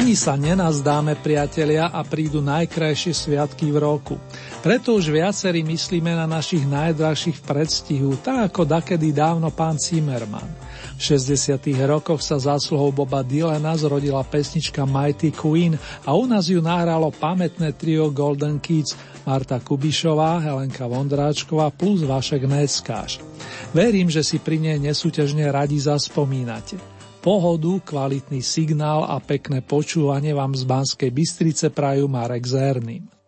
Ani sa nenazdáme, priatelia, a prídu najkrajšie sviatky v roku. Preto už viacerí myslíme na našich najdražších v predstihu, tak ako dakedy dávno pán Zimmerman. V 60. rokoch sa zásluhou Boba Dylana zrodila pesnička Mighty Queen a u nás ju nahralo pamätné trio Golden Kids Marta Kubišová, Helenka Vondráčková plus Vašek Neckáš. Verím, že si pri nej nesúťažne radi zaspomínate. Pohodu, kvalitný signál a pekné počúvanie vám z Banskej Bystrice prajú Marek Zerným.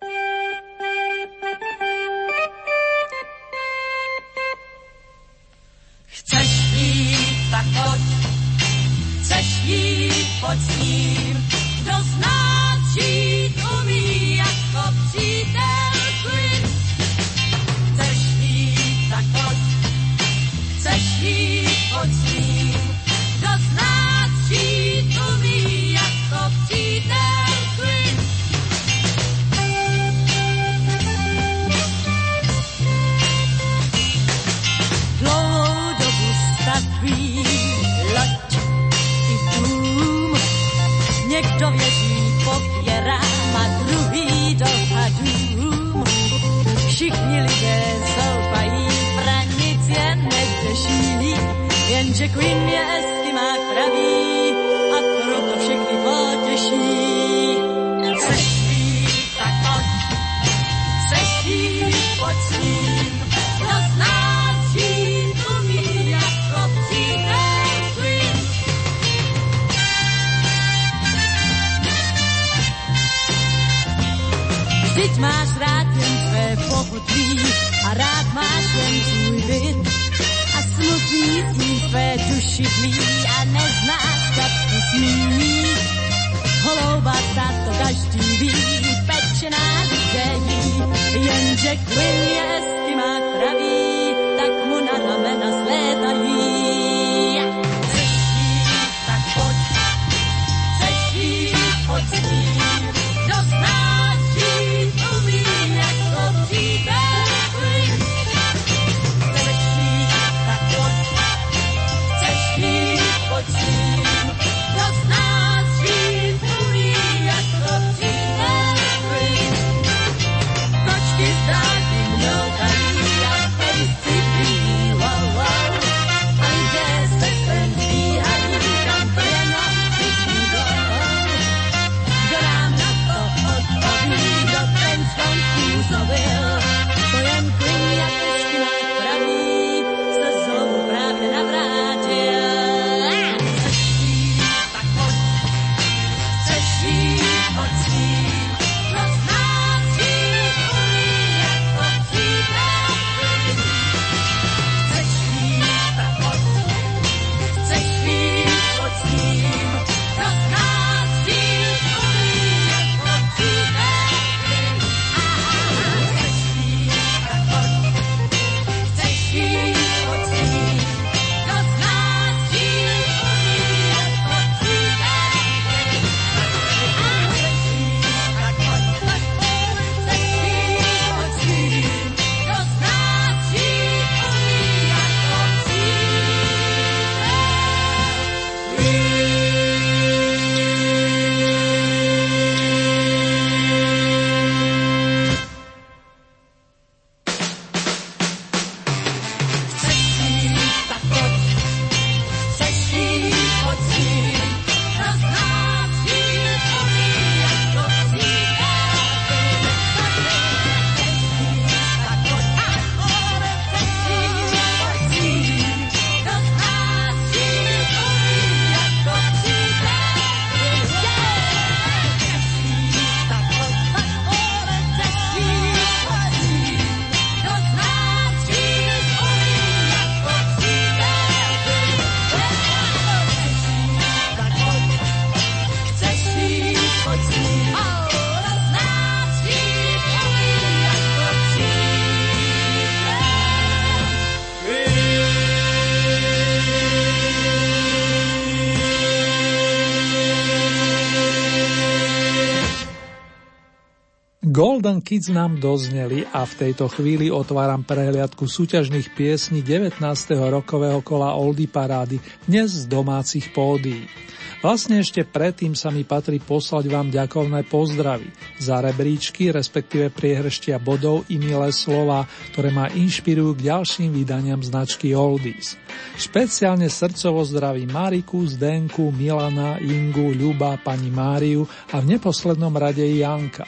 Golden Kids nám dozneli a v tejto chvíli otváram prehliadku súťažných piesní 19. rokového kola Oldy Parády, dnes z domácich pódií. Vlastne ešte predtým sa mi patrí poslať vám ďakovné pozdravy za rebríčky, respektíve priehrštia bodov i milé slova, ktoré ma inšpirujú k ďalším vydaniam značky Oldies. Špeciálne srdcovo zdraví Mariku, Zdenku, Milana, Ingu, Ľuba, pani Máriu a v neposlednom rade Janka.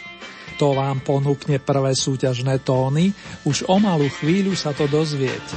To vám ponúkne prvé súťažné tóny, už o malú chvíľu sa to dozviete.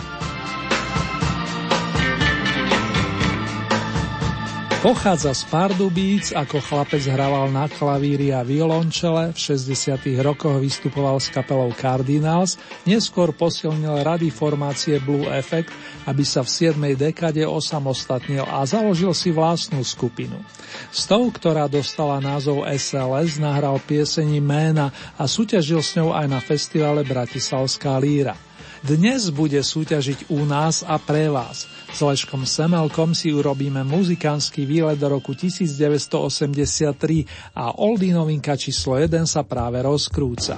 Pochádza z Pardubíc, ako chlapec hrával na klavíri a violončele, v 60. rokoch vystupoval s kapelou Cardinals, neskôr posilnil rady formácie Blue Effect, aby sa v 7. dekade osamostatnil a založil si vlastnú skupinu. S tou, ktorá dostala názov SLS, nahral pieseni Ména a súťažil s ňou aj na festivale Bratislavská líra. Dnes bude súťažiť u nás a pre vás. S Leškom Semelkom si urobíme muzikánsky výlet do roku 1983 a Oldy novinka číslo 1 sa práve rozkrúca.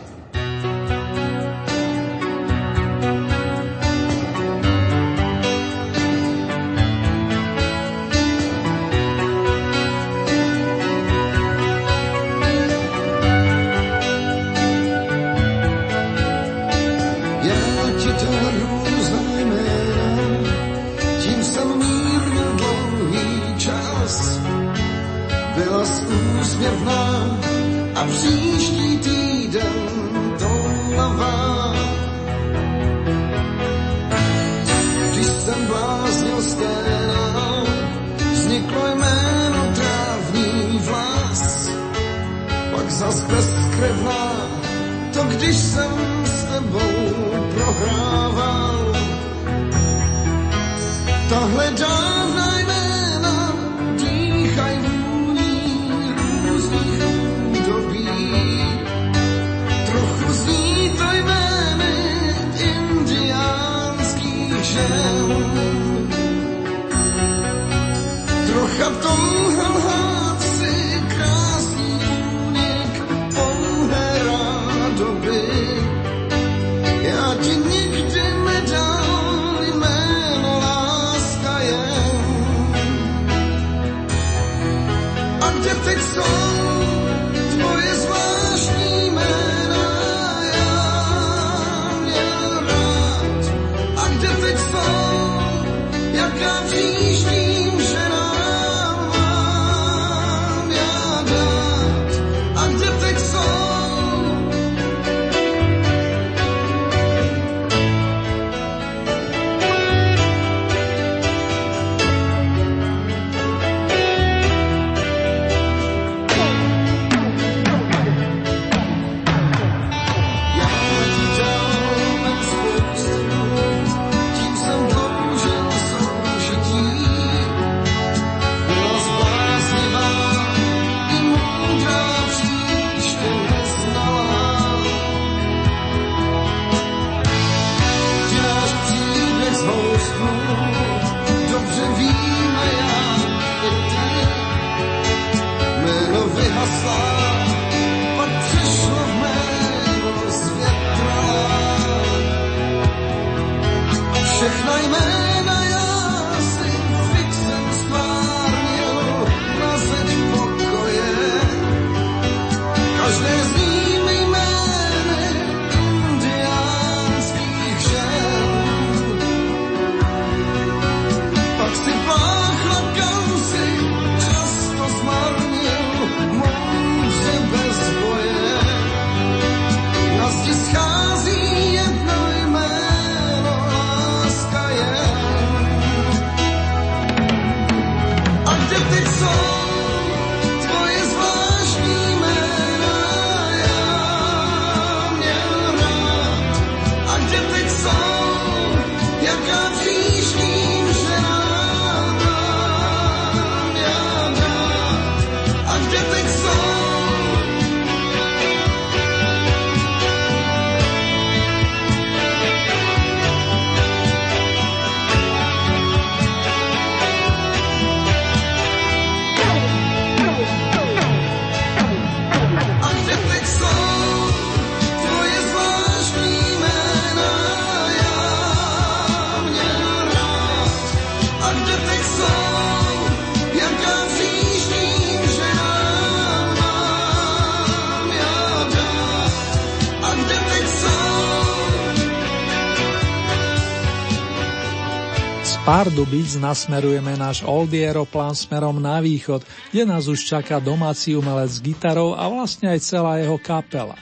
Pardubic nasmerujeme náš Oldieroplán smerom na východ, kde nás už čaká domáci umelec s gitarou a vlastne aj celá jeho kapela.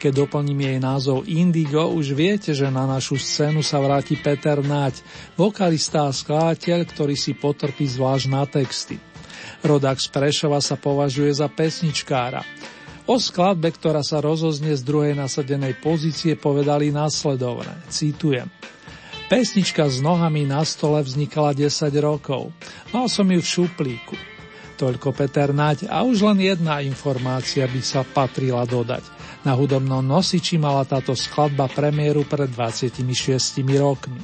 Keď doplním jej názov Indigo, už viete, že na našu scénu sa vráti Peter Naď, vokalista a skladateľ, ktorý si potrpí zvlášť na texty. Rodak z Prešova sa považuje za pesničkára. O skladbe, ktorá sa rozoznie z druhej nasadenej pozície, povedali následovne. Citujem. Pesnička s nohami na stole vznikala 10 rokov. Mal som ju v šuplíku. Toľko Peter Naď a už len jedna informácia by sa patrila dodať. Na hudobnom nosiči mala táto skladba premiéru pred 26 rokmi.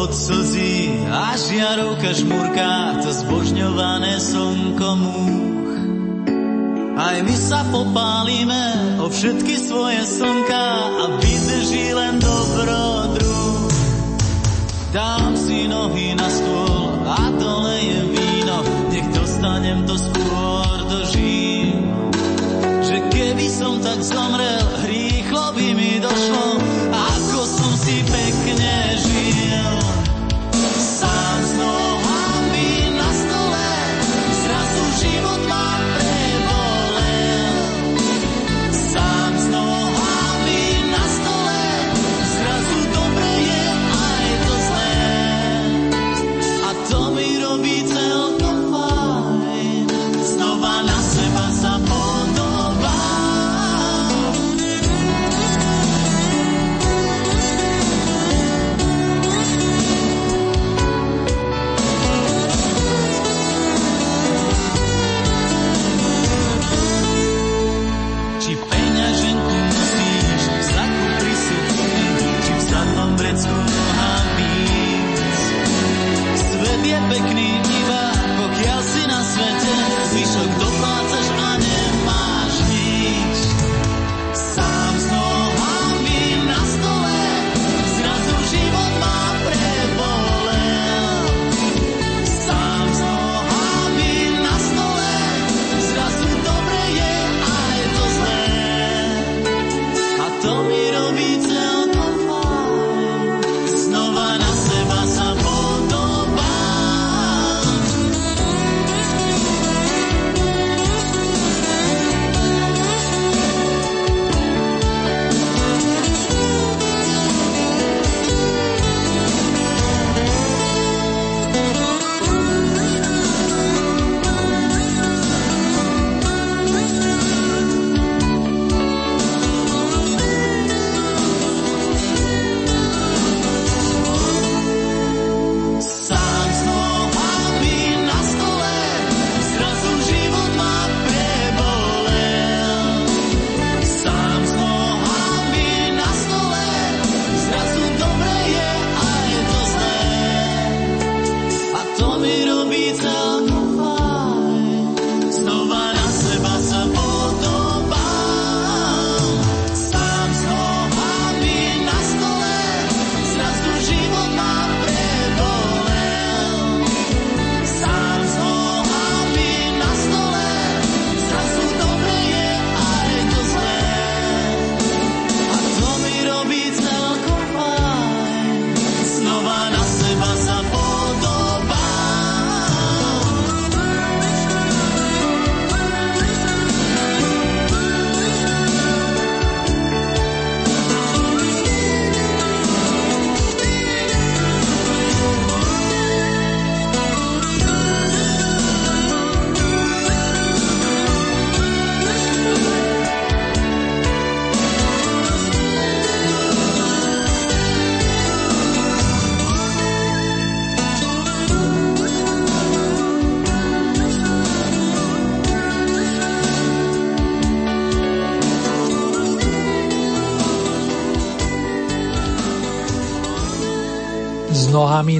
Od slzí a žiarovka žmurká, to zbožňované slnko múch. Aj my sa popálime o všetky svoje slnka a vydrží len dobrodruh. Dám si nohy na stôl a dolejem víno, nech dostanem to skôr do žín. Že keby som tak zomrel, rýchlo by mi došlo,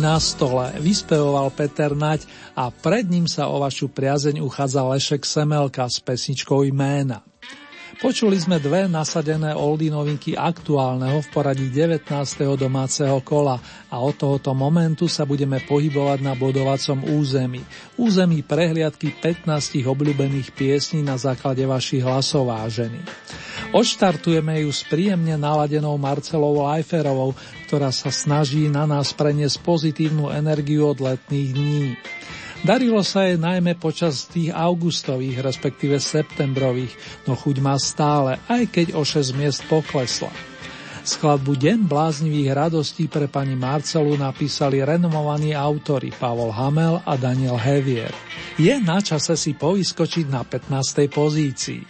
na stole, vyspevoval Peter Nať a pred ním sa o vašu priazeň uchádza Lešek Semelka s pesničkou Jména. Počuli sme dve nasadené oldy novinky aktuálneho v poradí 19. domáceho kola a od tohoto momentu sa budeme pohybovať na bodovacom území. Území prehliadky 15 obľúbených piesní na základe vašich hlasov vážení. Odštartujeme ju s príjemne naladenou Marcelou Lajferovou, ktorá sa snaží na nás preniesť pozitívnu energiu od letných dní. Darilo sa jej najmä počas tých augustových, respektíve septembrových, no chuť má stále, aj keď o 6 miest poklesla. Skladbu Deň bláznivých radostí pre pani Marcelu napísali renomovaní autory Pavol Hamel a Daniel Hevier. Je na čase si povyskočiť na 15. pozícii.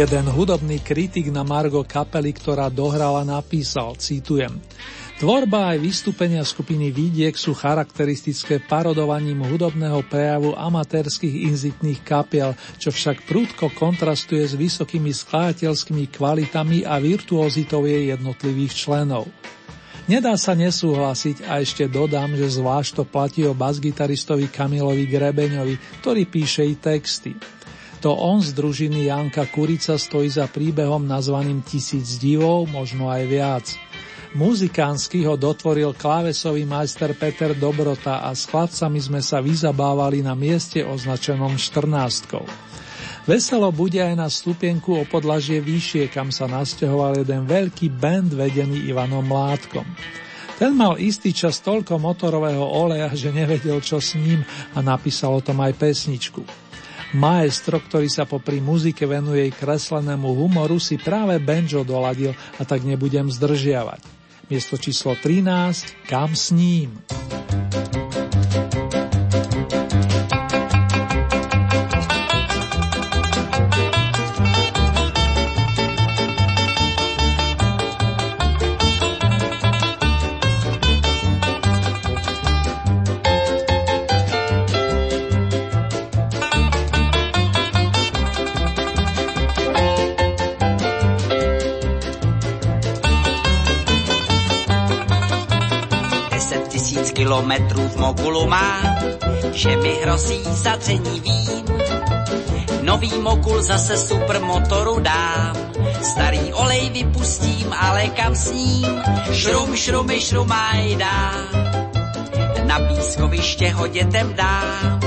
Jeden hudobný kritik na Margo kapely, ktorá dohrala, napísal, citujem, Tvorba aj vystúpenia skupiny Vidiek sú charakteristické parodovaním hudobného prejavu amatérských inzitných kapiel, čo však prúdko kontrastuje s vysokými skladateľskými kvalitami a virtuozitou jej jednotlivých členov. Nedá sa nesúhlasiť a ešte dodám, že zvlášť to platí o basgitaristovi Kamilovi Grebeňovi, ktorý píše i texty. To on z družiny Janka Kurica stojí za príbehom nazvaným Tisíc divov, možno aj viac. Muzikánsky ho dotvoril klávesový majster Peter Dobrota a s chlapcami sme sa vyzabávali na mieste označenom 14. Veselo bude aj na stupienku o podlažie vyššie, kam sa nasťahoval jeden veľký band vedený Ivanom Mládkom. Ten mal istý čas toľko motorového oleja, že nevedel, čo s ním a napísal o tom aj pesničku. Maestro, ktorý sa popri muzike venuje jej kreslenému humoru, si práve banjo doladil a tak nebudem zdržiavať. Miesto číslo 13, kam s ním? Kilometrů v Mogulu má, že mi hrozí zadření vím. Nový Mogul zase supermotoru dám, starý olej vypustím, ale kam s ním? Šrum, šrumy, šrumaj dám. Na pískoviště ho dětem dám,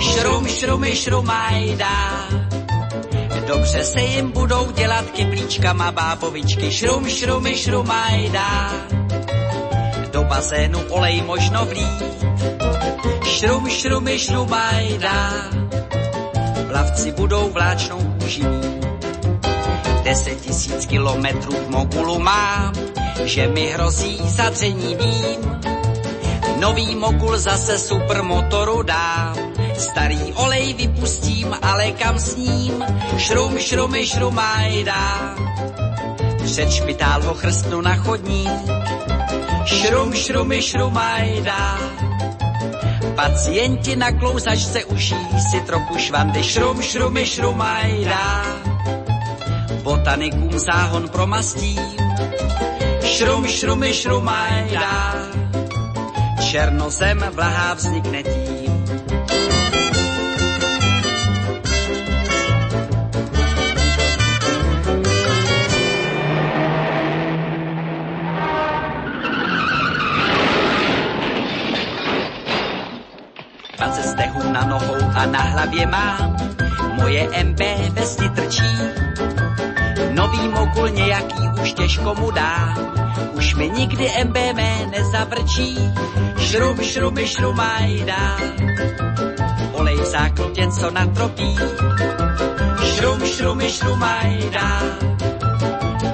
šrum, šrumy, šrumaj dám. Dobře se jim budou dělat kyblíčkama bábovičky, šrum, šrumy, šrumaj dám bazénu olej možno vlít. Šrum, šrumy, šrumajda, plavci budou vláčnou kůži Deset tisíc kilometrů v Mogulu mám, že mi hrozí zadření vím. Nový Mogul zase supermotoru dám, starý olej vypustím, ale kam s ním? Šrum, šrumy, šrumajda. Před špitál ho chrstnu na chodník, Šrum, šrumy, šrumajda. Pacienti na klouzačce uší si trochu švandy. Šrum, šrumy, šrumajda. Botanikům záhon promastím. Šrum, šrumy, šrumajda. Černozem vlahá vznikne tím. Na nohou a na hlavě mám. Moje MB vesti trčí, nový mogul nějaký už těžko mu dá. Už mi nikdy MB mé nezavrčí, šrum, šrumy, šrumajda. Olej v co natropí, šrum, šrumy, šrumajda.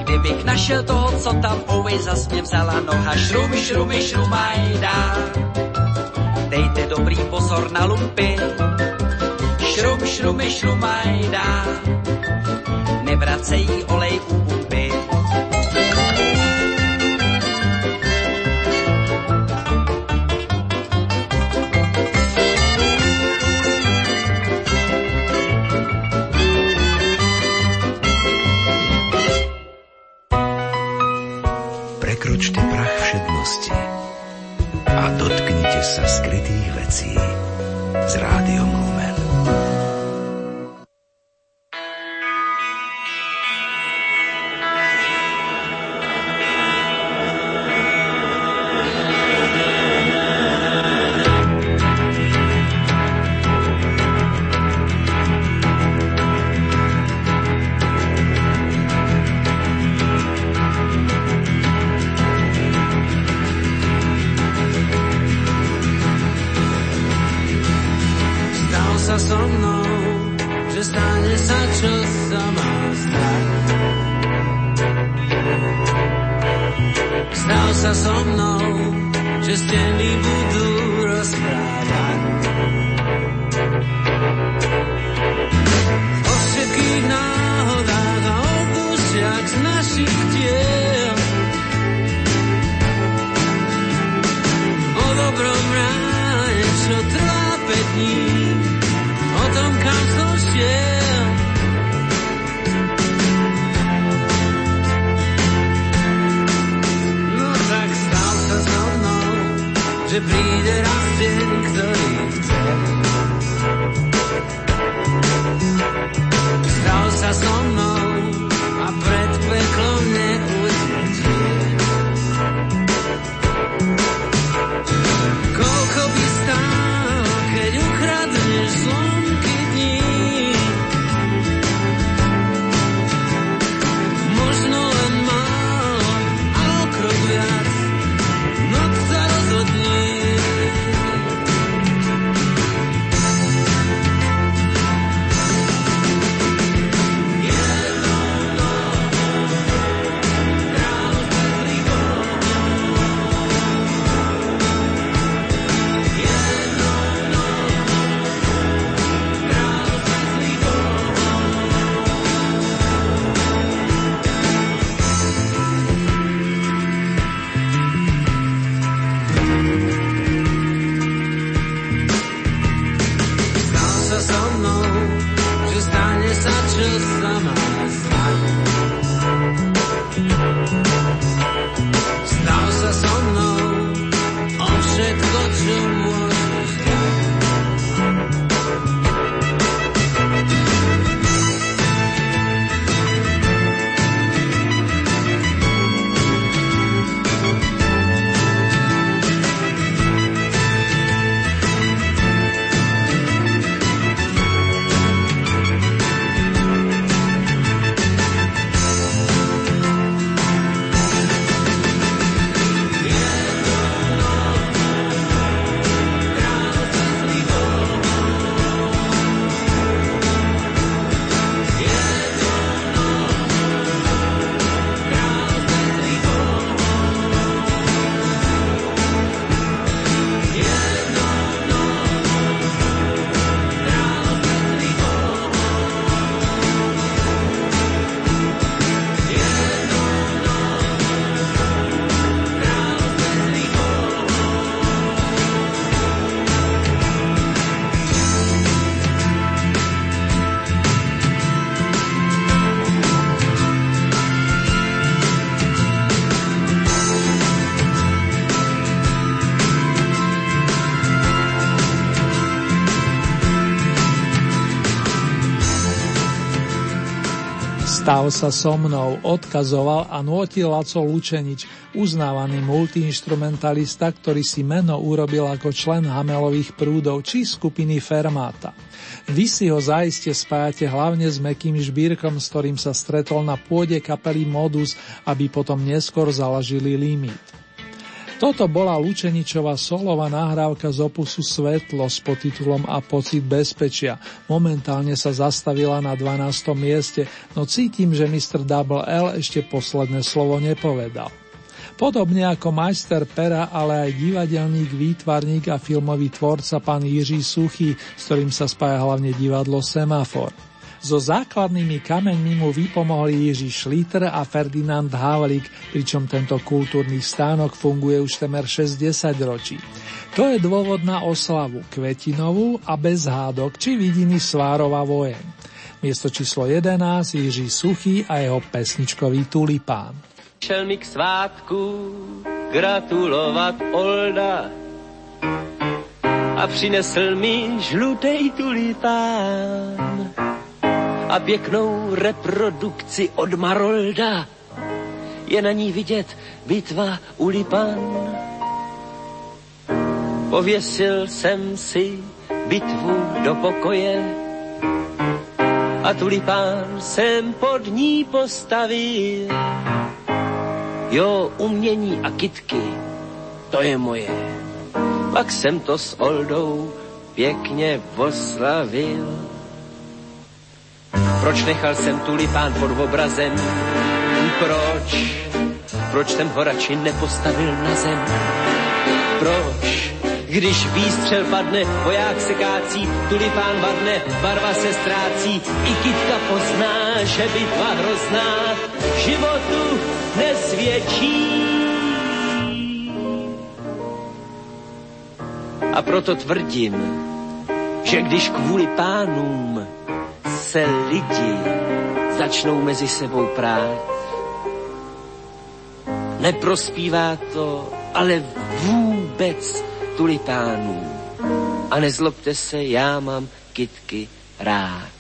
Kdybych našel toho, co tam always zas mě vzala noha, šrum, šrumy, šrumajda dejte dobrý pozor na lumpy. Šrum, šrumy, šrumajda, nevracejí olej u Stav sa so mnou, odkazoval a nôtil Laco Lučenič, uznávaný multiinstrumentalista, ktorý si meno urobil ako člen Hamelových prúdov či skupiny Fermáta. Vy si ho zaiste spájate hlavne s Mekým Žbírkom, s ktorým sa stretol na pôde kapely Modus, aby potom neskôr založili Limit. Toto bola Lučeničová solová nahrávka z opusu Svetlo s podtitulom A pocit bezpečia. Momentálne sa zastavila na 12. mieste, no cítim, že Mr. Double L ešte posledné slovo nepovedal. Podobne ako majster pera, ale aj divadelník, výtvarník a filmový tvorca pán Jiří Suchý, s ktorým sa spája hlavne divadlo Semafor. So základnými kameňmi mu vypomohli Jiří Šliter a Ferdinand Havlik, pričom tento kultúrny stánok funguje už temer 60 ročí. To je dôvod na oslavu, kvetinovú a bez hádok, či vidiny Svárova vojen. Miesto číslo 11 Jiří Suchý a jeho pesničkový tulipán. Šel mi k svátku gratulovat Olda a přinesl mi žlutej tulipán a pěknou reprodukci od Marolda. Je na ní vidět bitva u Lipan. Pověsil jsem si bitvu do pokoje a tulipán jsem pod ní postavil. Jo, umění a kitky, to je moje. Pak jsem to s Oldou pěkně oslavil. Proč nechal jsem tulipán pod obrazem? Proč? Proč ten ho radši nepostavil na zem? Proč? Když výstřel padne, voják se kácí, tulipán vadne, barva se ztrácí, i kytka pozná, že bitva hrozná životu nesvědčí. A proto tvrdím, že když kvůli pánům se lidi začnou mezi sebou prát, neprospívá to ale vůbec tulipánů. A nezlobte se, já mám kitky rád.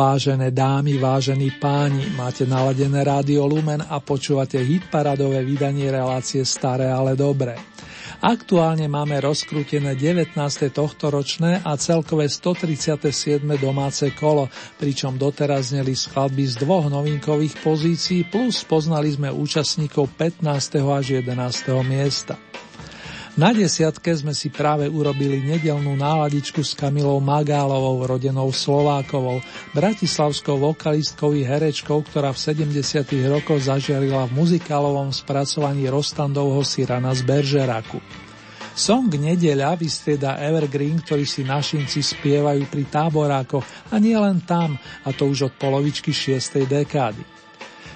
Vážené dámy, vážení páni, máte naladené rádio Lumen a počúvate hitparadové vydanie relácie Staré, ale dobré. Aktuálne máme rozkrútené 19. tohtoročné a celkové 137. domáce kolo, pričom doteraz zneli skladby z dvoch novinkových pozícií plus poznali sme účastníkov 15. až 11. miesta. Na desiatke sme si práve urobili nedelnú náladičku s Kamilou Magálovou, rodenou Slovákovou, bratislavskou vokalistkou i herečkou, ktorá v 70. rokoch zažiarila v muzikálovom spracovaní Rostandovho Sirana z Beržeraku. Song Nedeľa vystrieda Evergreen, ktorý si našinci spievajú pri táborákoch a nie len tam, a to už od polovičky 6. dekády.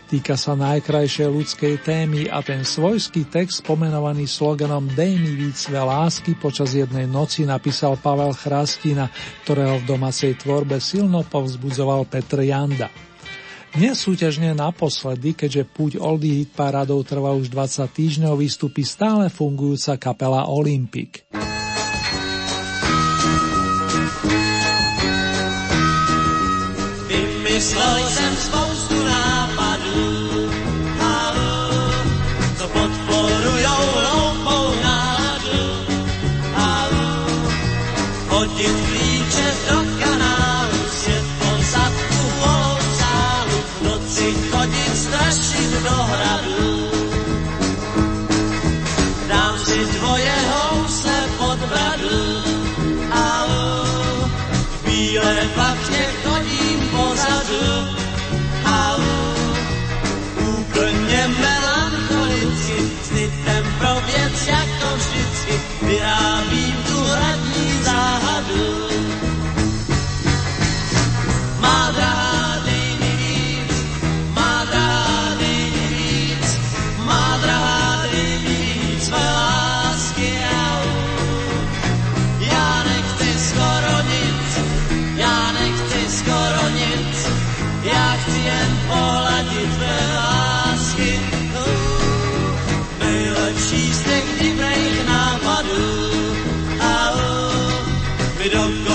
Týka sa najkrajšej ľudskej témy a ten svojský text pomenovaný sloganom Dej mi víc lásky počas jednej noci napísal Pavel Chrastina, ktorého v domácej tvorbe silno povzbudzoval Petr Janda. Dnes súťažne naposledy, keďže púť Oldy Hit Paradou trvá už 20 týždňov, vystupí stále fungujúca kapela Olympic. kdo, kdo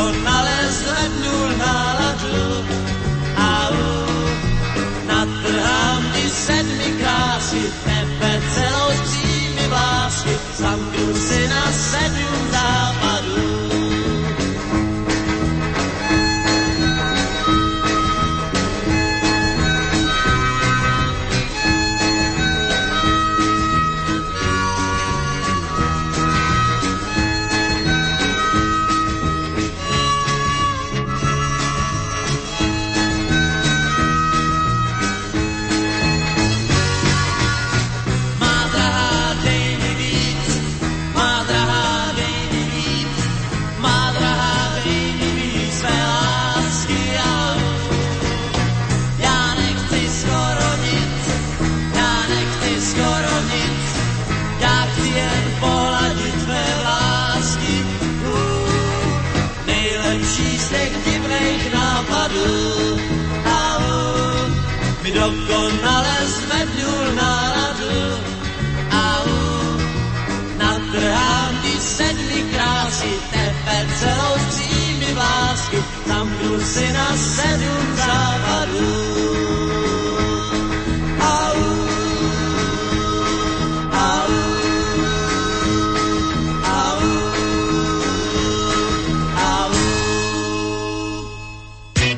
cenas de um sábado.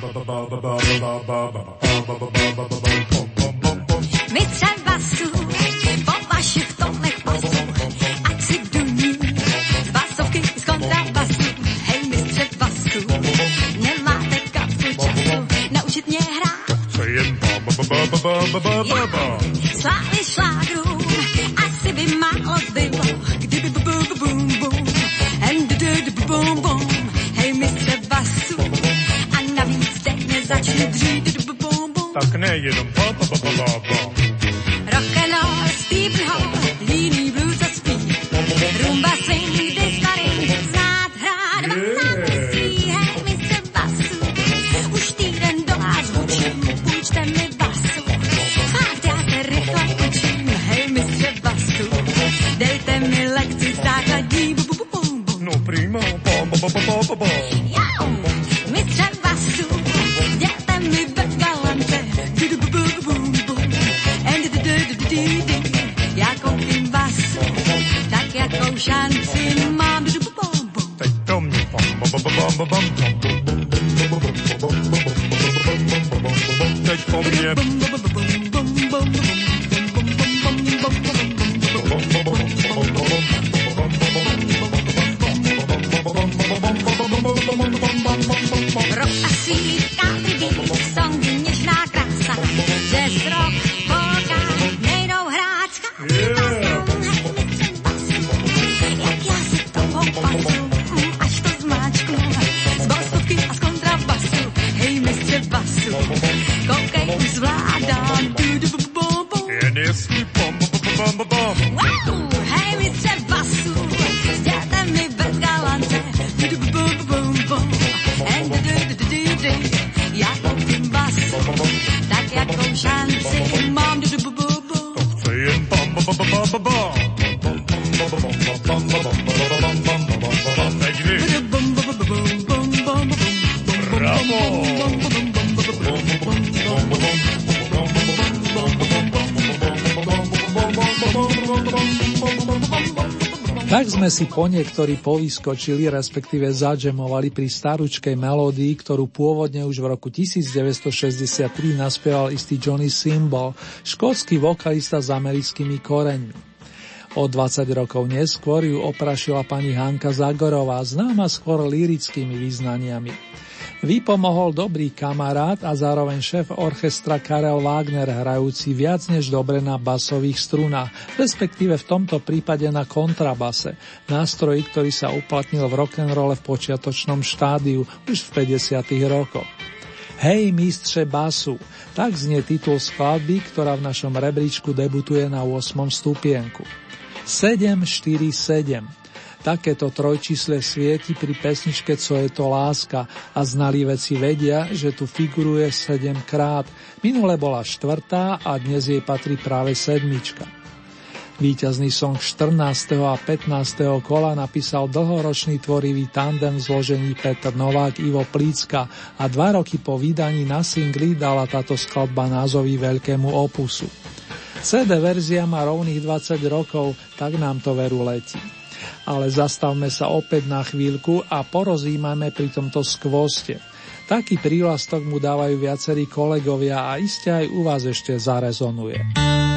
Ba ba ba ba ba ba ba ba ba ba ba ba ba ba, ba, ba, ba. Slávy šlágrů, asi by málo bylo, kdyby bu, bu, bu, bum, bum, and du, du, bu, bum, bum, hej, mistr basu, a navíc teď nezačnu dřít, du, bu, bum, bum. Tak ne, jenom ba, ba, ba, ba, ba. Yeah. Si po niektorí povyskočili, respektíve zadžemovali pri staručkej melódii, ktorú pôvodne už v roku 1963 naspieval istý Johnny Symbol, škótsky vokalista s americkými koreňmi. O 20 rokov neskôr ju oprašila pani Hanka Zagorová, známa skôr lirickými význaniami. Vypomohol dobrý kamarát a zároveň šéf orchestra Karel Wagner, hrajúci viac než dobre na basových strunách, respektíve v tomto prípade na kontrabase, nástroji, ktorý sa uplatnil v rock'n'rolle v počiatočnom štádiu už v 50. rokoch. Hej, mistře basu, tak znie titul skladby, ktorá v našom rebríčku debutuje na 8. stupienku. 747 Takéto trojčísle svieti pri pesničke Co je to láska a znali veci vedia, že tu figuruje 7 krát. Minule bola štvrtá a dnes jej patrí práve sedmička. Výťazný song 14. a 15. kola napísal dlhoročný tvorivý tandem v zložení Petr Novák Ivo Plícka a dva roky po vydaní na singli dala táto skladba názový veľkému opusu. CD verzia má rovných 20 rokov, tak nám to veru letí ale zastavme sa opäť na chvíľku a porozímame pri tomto skvoste. Taký prívlastok mu dávajú viacerí kolegovia a iste aj u vás ešte zarezonuje.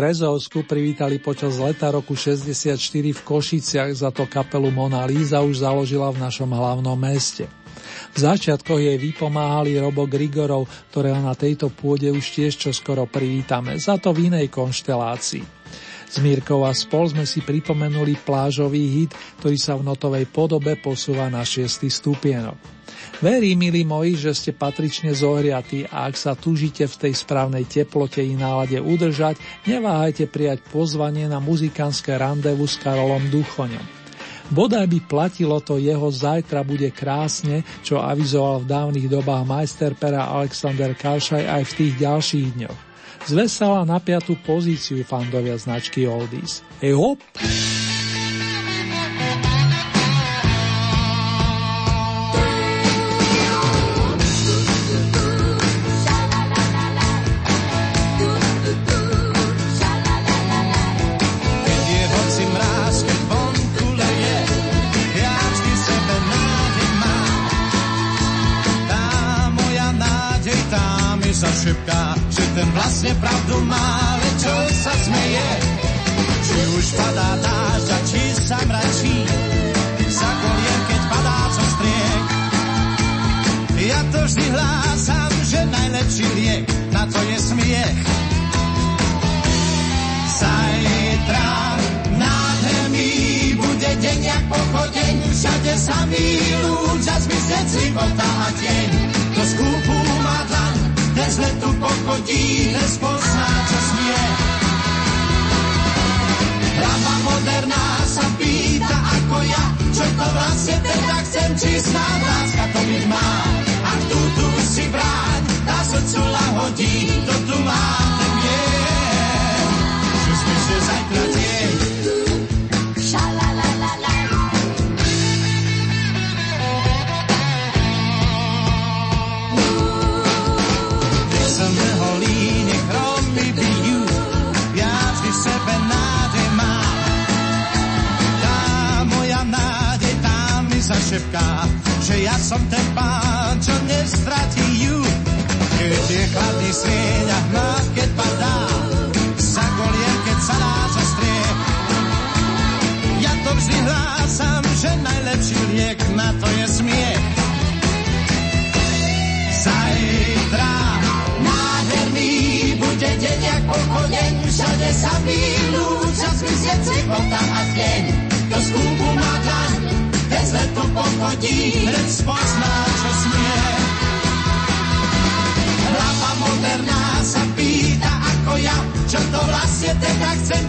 Brezovsku privítali počas leta roku 64 v Košiciach, za to kapelu Mona Lisa už založila v našom hlavnom meste. V začiatkoch jej vypomáhali Robo Grigorov, ktorého na tejto pôde už tiež čoskoro privítame, za to v inej konštelácii. Z Mírkov a spol sme si pripomenuli plážový hit, ktorý sa v notovej podobe posúva na 6. stupienok. Verím, milí moji, že ste patrične zohriatí a ak sa tužíte v tej správnej teplote i nálade udržať, neváhajte prijať pozvanie na muzikánske randevu s Karolom Duchoňom. Bodaj by platilo to jeho zajtra bude krásne, čo avizoval v dávnych dobách majsterpera Alexander Kalšaj aj v tých ďalších dňoch. Zvesala na piatú pozíciu fandovia značky Oldies. Hey hop!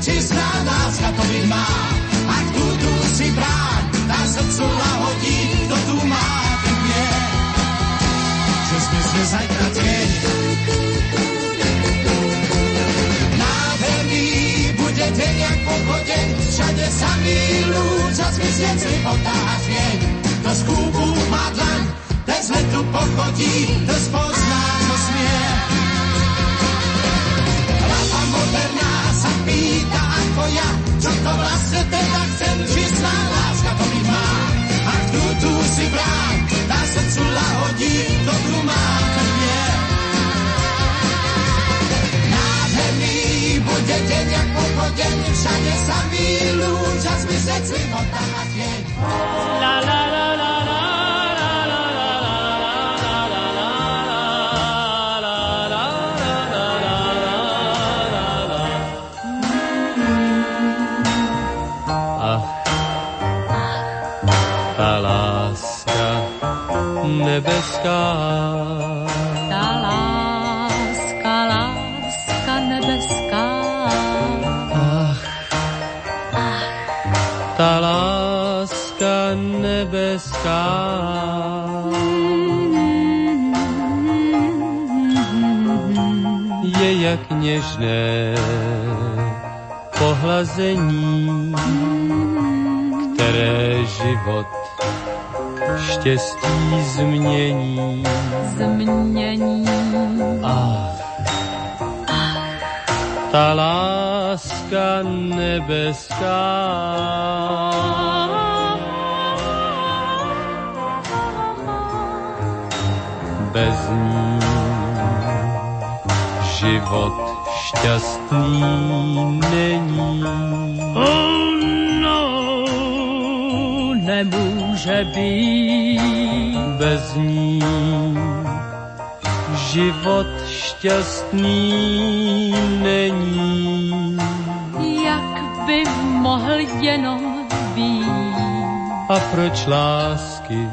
Chcem, či zná láska to byť má. Ak tu, tu si bráň, tá srdcu lahodí, kto tu má, ten vie, že sme zajtra deň. bude deň jak pochodeň, všade samý lúč a zmizne života a žieň. Do skúbu má dlaň, bez letu pochodí, to spozná, to vlastne teda chcem, či zná láska to mi má. Ak tu, tu si bráň, dá srdcu lahodí, to tu má, ten vie. bude deň jak pochodeň, všade sa milú, čas mysleť života a tieň. La, la, la, la, nežné pohlazení, které život štěstí změní. Změní. Ach, tá láska nebeská. Bez ní život šťastný není. Oh no, nemůže být bez ní. Život šťastný není. Jak by mohl jenom být? A proč lásky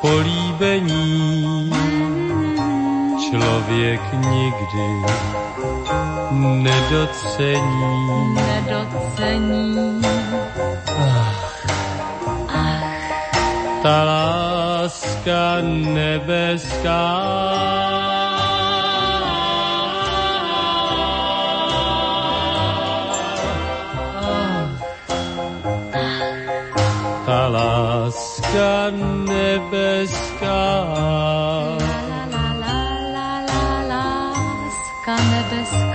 políbení člověk nikdy nedocení. Nedocení. Ach, ach. Ta láska nebeská ta láska nebeská. This.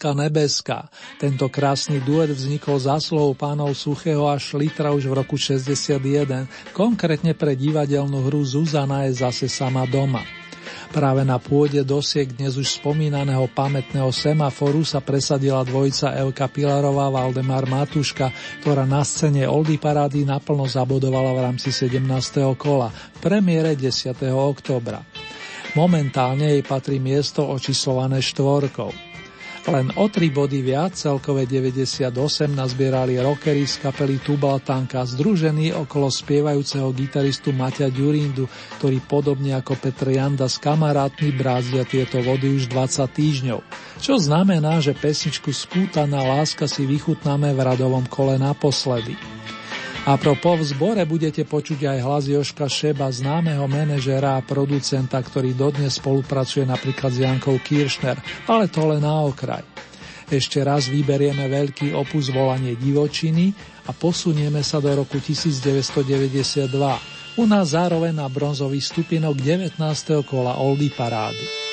Láska nebeská. Tento krásny duet vznikol zásluhou pánov Suchého a Šlitra už v roku 61, konkrétne pre divadelnú hru Zuzana je zase sama doma. Práve na pôde dosiek dnes už spomínaného pamätného semaforu sa presadila dvojica Elka Pilarová Valdemar Matuška, ktorá na scéne Oldy Parády naplno zabodovala v rámci 17. kola, v premiére 10. októbra. Momentálne jej patrí miesto očíslované štvorkou. Len o tri body viac, celkové 98, nazbierali rockery z kapely Tubaltanka, združení okolo spievajúceho gitaristu Maťa Ďurindu, ktorý podobne ako Petr Janda s kamarátmi brázdia tieto vody už 20 týždňov. Čo znamená, že pesničku Skútaná láska si vychutnáme v radovom kole naposledy. A pro po vzbore budete počuť aj hlas Joška Šeba, známeho manažera a producenta, ktorý dodnes spolupracuje napríklad s Jankou Kiršner, ale to len na okraj. Ešte raz vyberieme veľký opus volanie divočiny a posunieme sa do roku 1992. U nás zároveň na bronzový stupinok 19. kola Oldy Parády.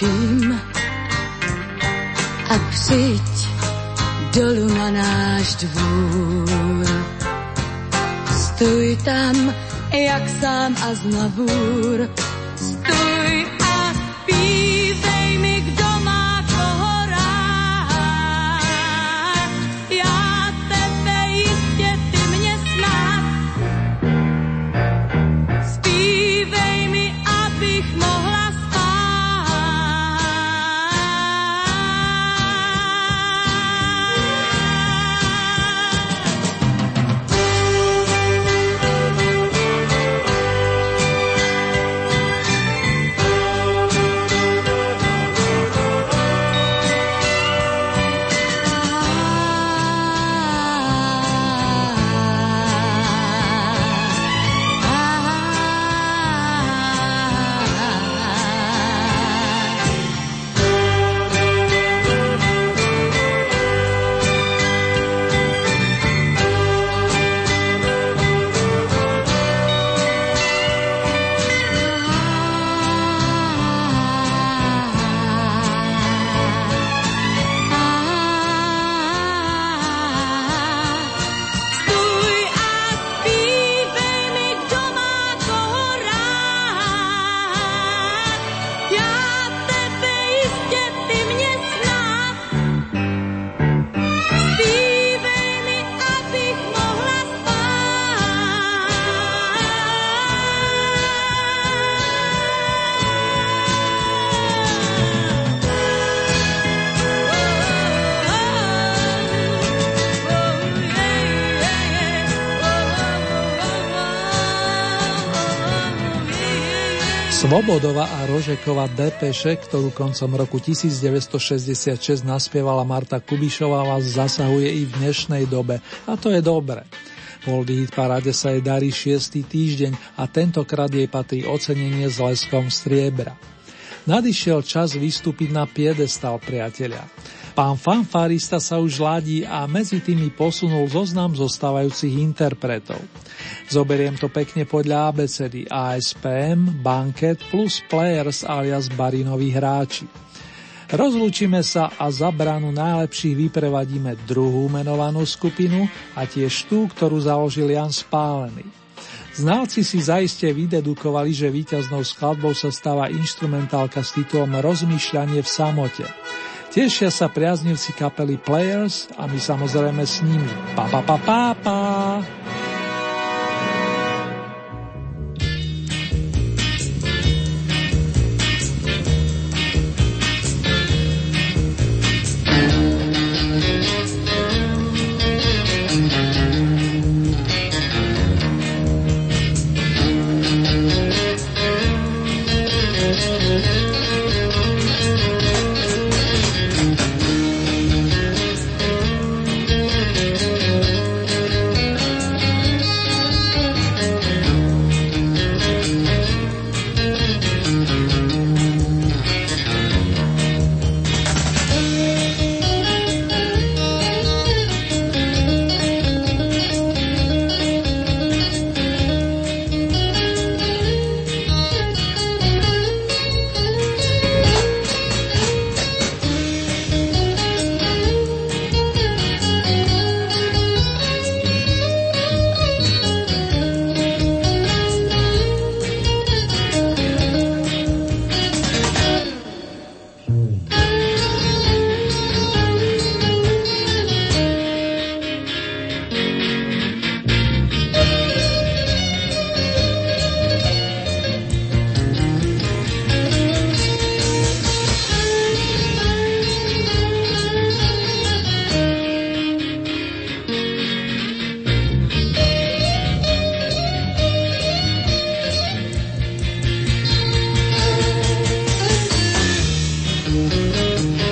Vybrečím a přijď dolů na náš dvůr. Stůj tam, jak sám a znavůr, Svobodova a Rožekova Depeše, ktorú koncom roku 1966 naspievala Marta Kubišová, vás zasahuje i v dnešnej dobe. A to je dobre. V Oldy Hit paráde sa jej darí šiestý týždeň a tentokrát jej patrí ocenenie s leskom striebra. Nadišiel čas vystúpiť na piedestal priateľa. Pán fanfarista sa už ladí a medzi tými posunul zoznam zostávajúcich interpretov. Zoberiem to pekne podľa ABCD ASPM, Banket plus Players alias Barinoví hráči. Rozlúčime sa a za bránu najlepších vyprevadíme druhú menovanú skupinu a tiež tú, ktorú založil Jan Spálený. Znalci si zaiste vydedukovali, že víťaznou skladbou sa stáva instrumentálka s titulom Rozmýšľanie v samote. Tešia sa priaznivci kapely Players a my samozrejme s nimi. Pa, pa, pa, pa, pa. Thank you.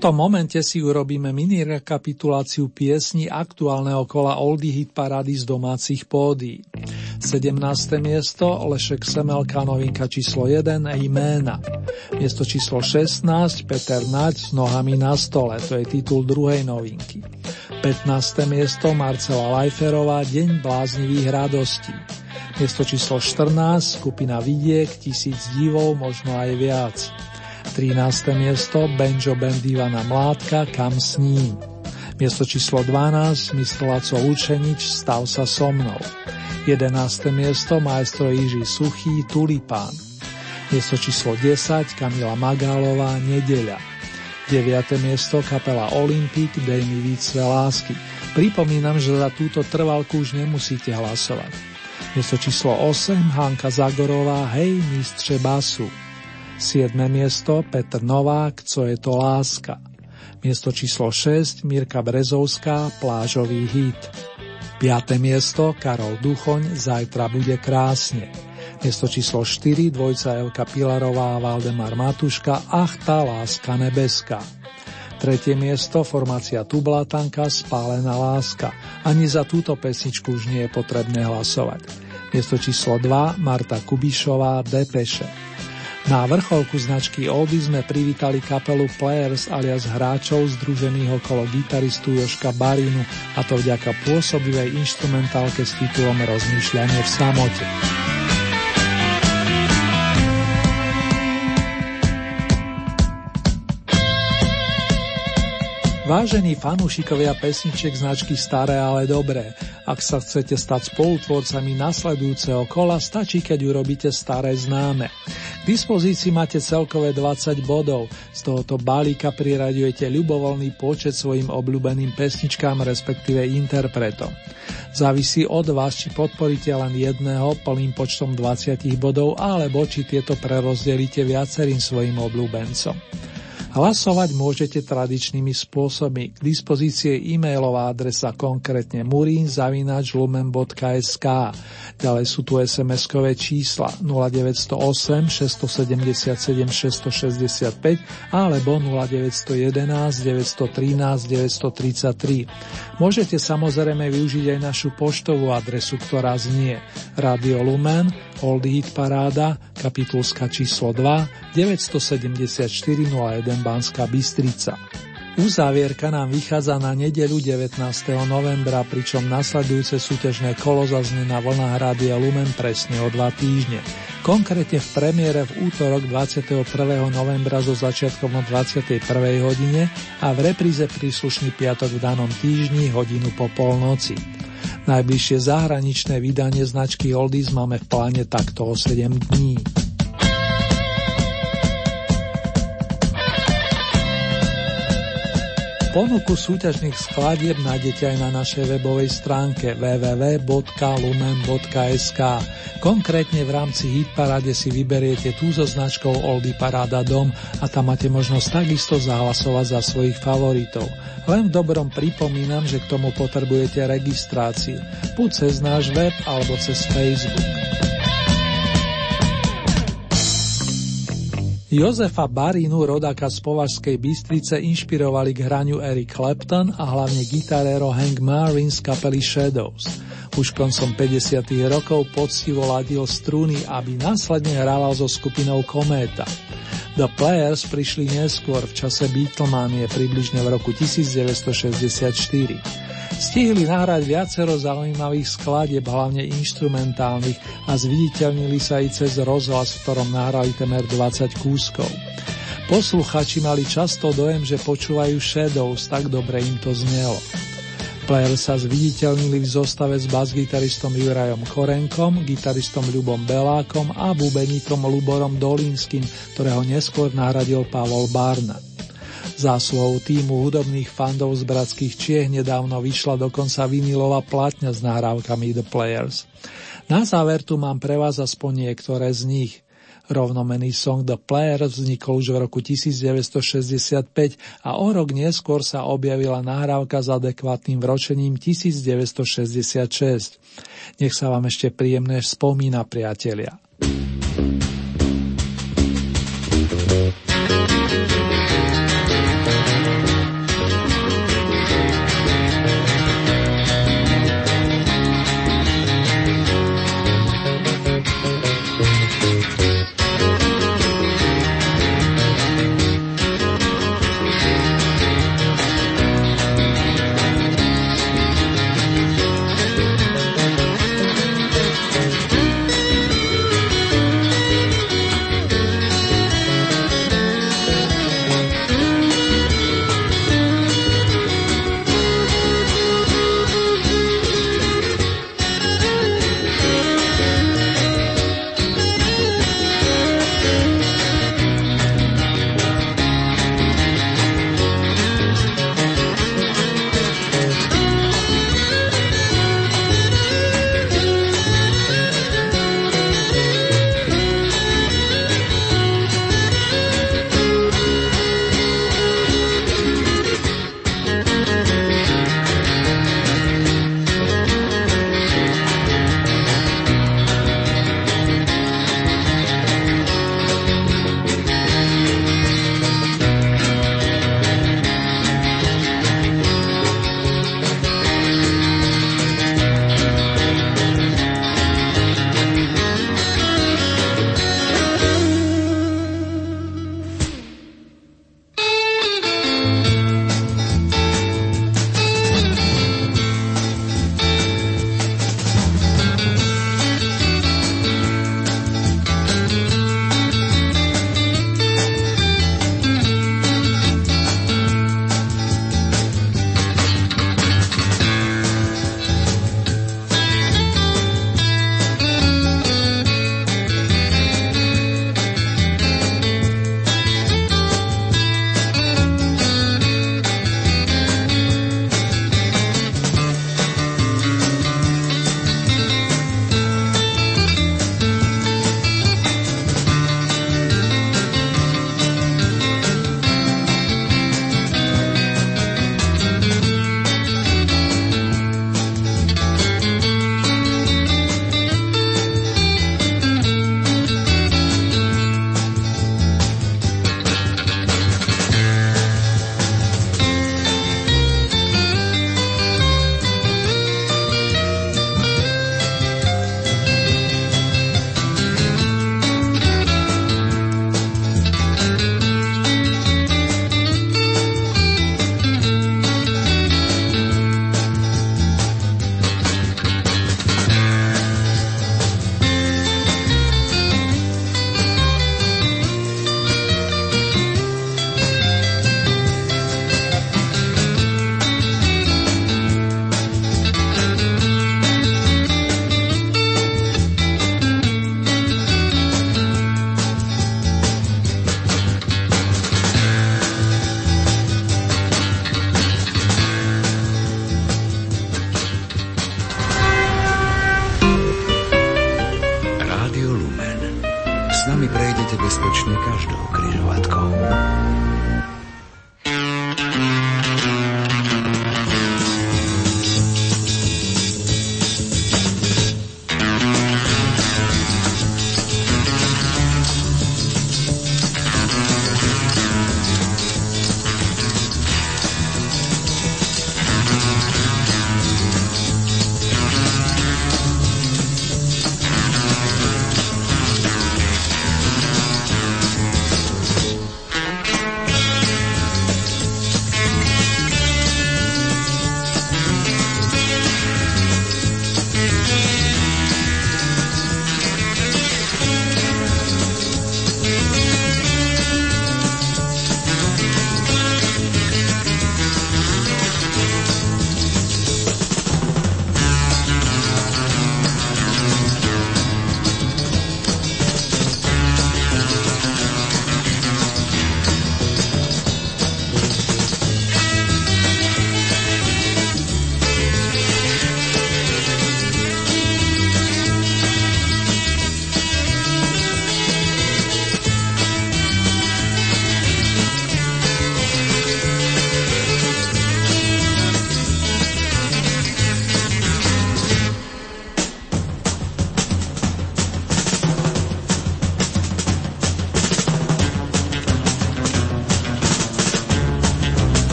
Tomto momente si urobíme mini rekapituláciu piesní aktuálneho kola Oldie Hit Parady z domácich pódií. 17. miesto Lešek Semelka novinka číslo 1 Jména. Miesto číslo 16 Peter Naď s nohami na stole, to je titul druhej novinky. 15. miesto Marcela Lajferová Deň bláznivých radostí. Miesto číslo 14 skupina Vidiek, tisíc divov, možno aj viac. 13. miesto Benjo Band Ivana Mládka Kam s ním. Miesto číslo 12 Laco Lučenič sa so mnou. 11. miesto Maestro Jiří Suchý Tulipán. Miesto číslo 10 Kamila Magálová Nedeľa. 9. miesto kapela Olympic Dej mi víc lásky. Pripomínam, že za túto trvalku už nemusíte hlasovať. Miesto číslo 8 Hanka Zagorová Hej mistře basu. 7. miesto Petr Novák, Co je to láska. Miesto číslo 6 Mirka Brezovská, Plážový hit. 5. miesto Karol Duchoň, Zajtra bude krásne. Miesto číslo 4 dvojca Elka Pilarová a Valdemar Matuška Ach tá láska nebeská. Tretie miesto formácia Tublatanka Spálená láska. Ani za túto pesničku už nie je potrebné hlasovať. Miesto číslo 2 Marta Kubišová Depeše. Na vrcholku značky Oldy sme privítali kapelu Players alias hráčov združených okolo gitaristu Joška Barinu a to vďaka pôsobivej instrumentálke s titulom Rozmýšľanie v samote. Vážení fanúšikovia pesničiek značky Staré, ale dobré, ak sa chcete stať spolutvorcami nasledujúceho kola, stačí, keď urobíte staré známe. K dispozícii máte celkové 20 bodov, z tohoto balíka priraďujete ľubovoľný počet svojim obľúbeným pesničkám, respektíve interpretom. Závisí od vás, či podporíte len jedného plným počtom 20 bodov, alebo či tieto prerozdelíte viacerým svojim obľúbencom. Hlasovať môžete tradičnými spôsobmi. K dispozície e-mailová adresa konkrétne murinzavinačlumen.sk Ďalej sú tu SMS-kové čísla 0908 677 665 alebo 0911 913 933. Môžete samozrejme využiť aj našu poštovú adresu, ktorá znie Radio Lumen, Old Hit Paráda, kapitulska číslo 2, 974 01 Banská Bystrica. Uzávierka nám vychádza na nedeľu 19. novembra, pričom nasledujúce súťažné kolo zaznie na vlnách Rádia Lumen presne o dva týždne. Konkrétne v premiére v útorok 21. novembra so začiatkom o 21. hodine a v repríze príslušný piatok v danom týždni hodinu po polnoci. Najbližšie zahraničné vydanie značky Oldies máme v pláne takto o 7 dní. Ponuku súťažných skladieb nájdete aj na našej webovej stránke www.lumen.sk. Konkrétne v rámci Hitparade si vyberiete tú so značkou Oldy Paráda Dom a tam máte možnosť takisto zahlasovať za svojich favoritov. Len v dobrom pripomínam, že k tomu potrebujete registráciu, buď cez náš web alebo cez Facebook. Jozefa Barinu, rodáka z Považskej Bystrice, inšpirovali k hraniu Eric Clapton a hlavne gitarero Hank Marvin z kapely Shadows. Už koncom 50. rokov poctivo ladil strúny, aby následne hrával so skupinou Kométa. The Players prišli neskôr v čase Beatlemanie približne v roku 1964. Stihli nahrať viacero zaujímavých skladieb, hlavne instrumentálnych a zviditeľnili sa i cez rozhlas, v ktorom nahrali temer 20 kúskov. Posluchači mali často dojem, že počúvajú Shadows, tak dobre im to znelo. Player sa zviditeľnili v zostave s basgitaristom Jurajom Korenkom, gitaristom Ľubom Belákom a bubeníkom Luborom Dolínskym, ktorého neskôr nahradil Pavol Barnett. Zásluhou týmu hudobných fandov z bratských Čiech nedávno vyšla dokonca vinilová platňa s nahrávkami The Players. Na záver tu mám pre vás aspoň niektoré z nich. Rovnomený song The Players vznikol už v roku 1965 a o rok neskôr sa objavila nahrávka s adekvátnym vročením 1966. Nech sa vám ešte príjemné spomína, priatelia.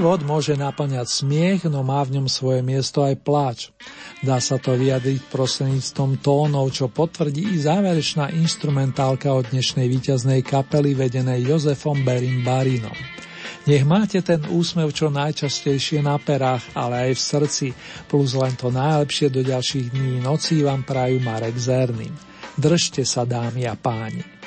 Život môže naplňať smiech, no má v ňom svoje miesto aj pláč. Dá sa to vyjadriť prostredníctvom tónov, čo potvrdí i záverečná instrumentálka od dnešnej víťaznej kapely vedenej Jozefom Berim Barinom. Nech máte ten úsmev čo najčastejšie na perách, ale aj v srdci, plus len to najlepšie do ďalších dní nocí vám prajú Marek Zerný. Držte sa dámy a páni.